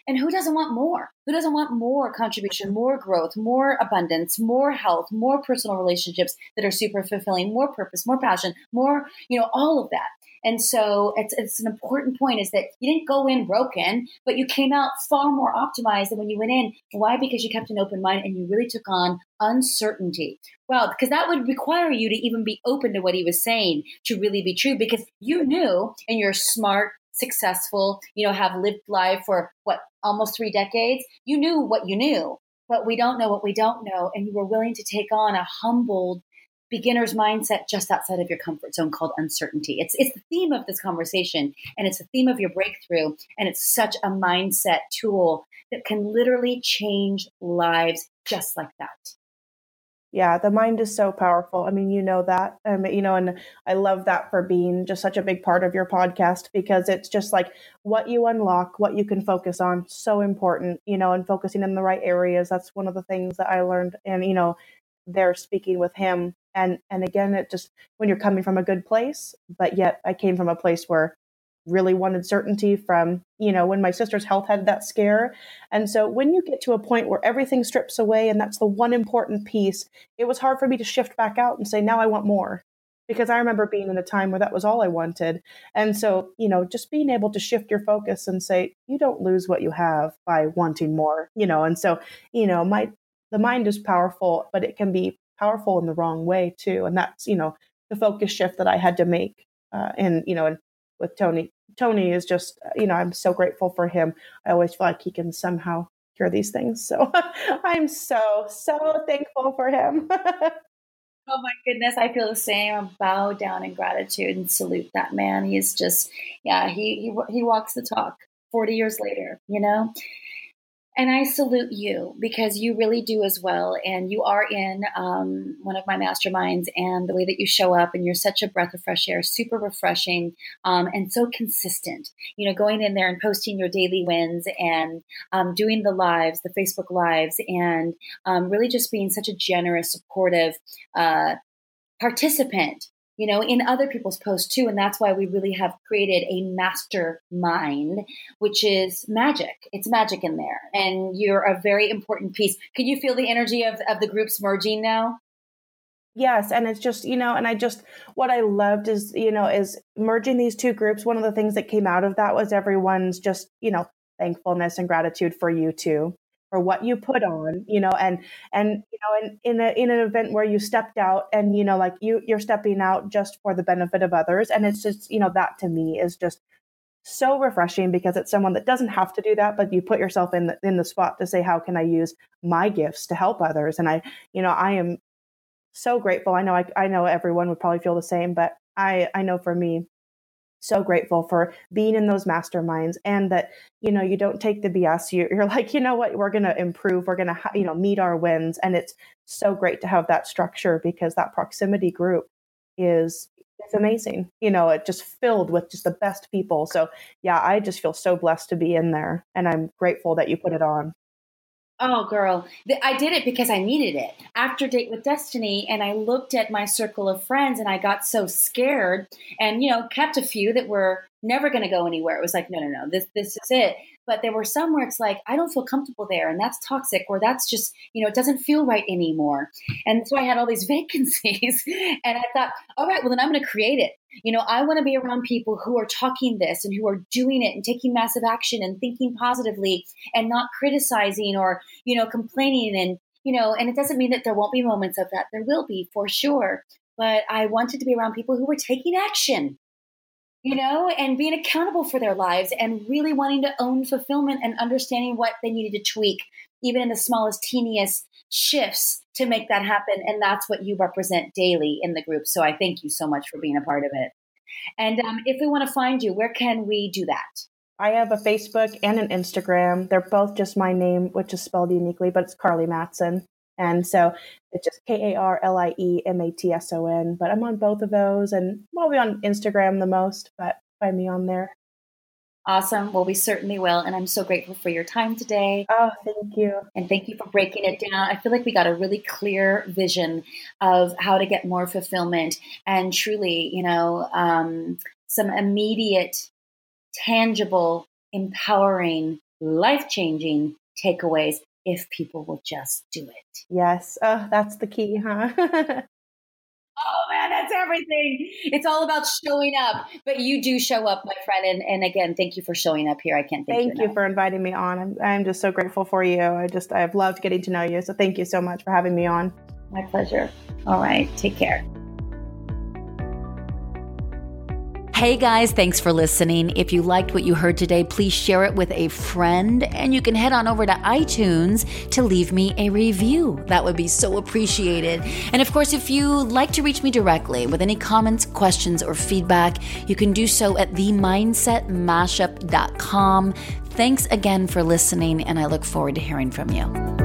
And who doesn't want more? Who doesn't want more contribution, more growth, more abundance, more health, more personal relationships that are super fulfilling, more purpose, more passion, more, you know, all of that. And so it's, it's an important point is that you didn't go in broken, but you came out far more optimized than when you went in. Why? Because you kept an open mind and you really took on uncertainty. Well, because that would require you to even be open to what he was saying to really be true because you knew and you're smart, successful, you know, have lived life for what, almost three decades. You knew what you knew, but we don't know what we don't know. And you were willing to take on a humbled beginner's mindset just outside of your comfort zone called uncertainty. It's it's the theme of this conversation and it's the theme of your breakthrough and it's such a mindset tool that can literally change lives just like that. Yeah, the mind is so powerful. I mean, you know that. Um, you know, and I love that for being just such a big part of your podcast because it's just like what you unlock, what you can focus on, so important, you know, and focusing in the right areas. That's one of the things that I learned. And, you know, they're speaking with him. And and again it just when you're coming from a good place but yet i came from a place where really wanted certainty from you know when my sister's health had that scare. And so when you get to a point where everything strips away and that's the one important piece it was hard for me to shift back out and say now i want more. Because i remember being in a time where that was all i wanted. And so you know just being able to shift your focus and say you don't lose what you have by wanting more you know? And so you know my the mind is powerful but it can be powerful in the wrong way too. And that's, you know, the focus shift that I had to make. Uh, and, you know, and with Tony, Tony is just, uh, you know, I'm so grateful for him. I always feel like he can somehow cure these things. So I'm so, so thankful for him. Oh my goodness, I feel the same. I bow down in gratitude and salute that man. He's just, yeah, he he he walks the talk. Forty years later, you know, and I salute you because you really do as well. And you are in um, one of my masterminds, and the way that you show up, and you're such a breath of fresh air, super refreshing, um, and so consistent. You know, going in there and posting your daily wins and um, doing the lives, the Facebook lives, and um, really just being such a generous, supportive uh, participant you know, in other people's posts too. And that's why we really have created a mastermind, which is magic. It's magic in there. And you're a very important piece. Can you feel the energy of, of the groups merging now? Yes, and it's just, you know, and I just what I loved is, you know, is merging these two groups. One of the things that came out of that was everyone's just, you know, thankfulness and gratitude for you too for what you put on, you know, and and you know, in in, a, in an event where you stepped out and you know, like you you're stepping out just for the benefit of others, and it's just you know that to me is just so refreshing because it's someone that doesn't have to do that, but you put yourself in the, in the spot to say, how can I use my gifts to help others? And I, you know, I am so grateful. I know I, I know everyone would probably feel the same, but I I know for me, so grateful for being in those masterminds and that you know you don't take the bs you, are like you know what? We're going to improve. We're going to you know meet our wins. And it's so great to have that structure because that proximity group is it's amazing you know it just filled with just the best people. So yeah i just feel so blessed to be in there and i'm grateful that you put it on Oh, girl. I did it because I needed it after Date with Destiny. And I looked at my circle of friends and I got so scared and, you know, kept a few that were never going to go anywhere. It was like, no, no, no, this, this is it. But there were some where it's like, I don't feel comfortable there. And that's toxic or that's just, you know, it doesn't feel right anymore. And so I had all these vacancies and I thought, all right, well, then I'm going to create it. You know, I want to be around people who are talking this and who are doing it and taking massive action and thinking positively and not criticizing or, you know, complaining and, you know, and it doesn't mean that there won't be moments of that. There will be for sure. But I wanted to be around people who were taking action you know, and being accountable for their lives and really wanting to own fulfillment and understanding what they needed to tweak, even in the smallest, teeniest shifts to make that happen. And that's what you represent daily in the group. So I thank you so much for being a part of it. And um, if we want to find you, where can we do that? I have a Facebook and an Instagram. They're both just my name, which is spelled uniquely, but it's Karlie Matson. And so it's just K A R L I E M A T S O N. But I'm on both of those and probably on Instagram the most, but find me on there. Awesome. Well, we certainly will. And I'm so grateful for your time today. Oh, thank you. And thank you for breaking it down. I feel like we got a really clear vision of how to get more fulfillment and truly, you know, um, some immediate, tangible, empowering, life changing takeaways if people will just do it. Yes. Oh, that's the key, huh? oh man, that's everything. It's all about showing up. But you do show up, my friend. And, and again, thank you for showing up here. I can't thank, thank you, you for inviting me on. I'm, I'm just so grateful for you. I just I've loved getting to know you. So thank you so much for having me on. My pleasure. All right. Take care. Hey guys, thanks for listening. If you liked what you heard today, please share it with a friend and you can head on over to iTunes to leave me a review. That would be so appreciated. And of course, if you like to reach me directly with any comments, questions, or feedback, you can do so at themindsetmashup.com. Thanks again for listening, and I look forward to hearing from you.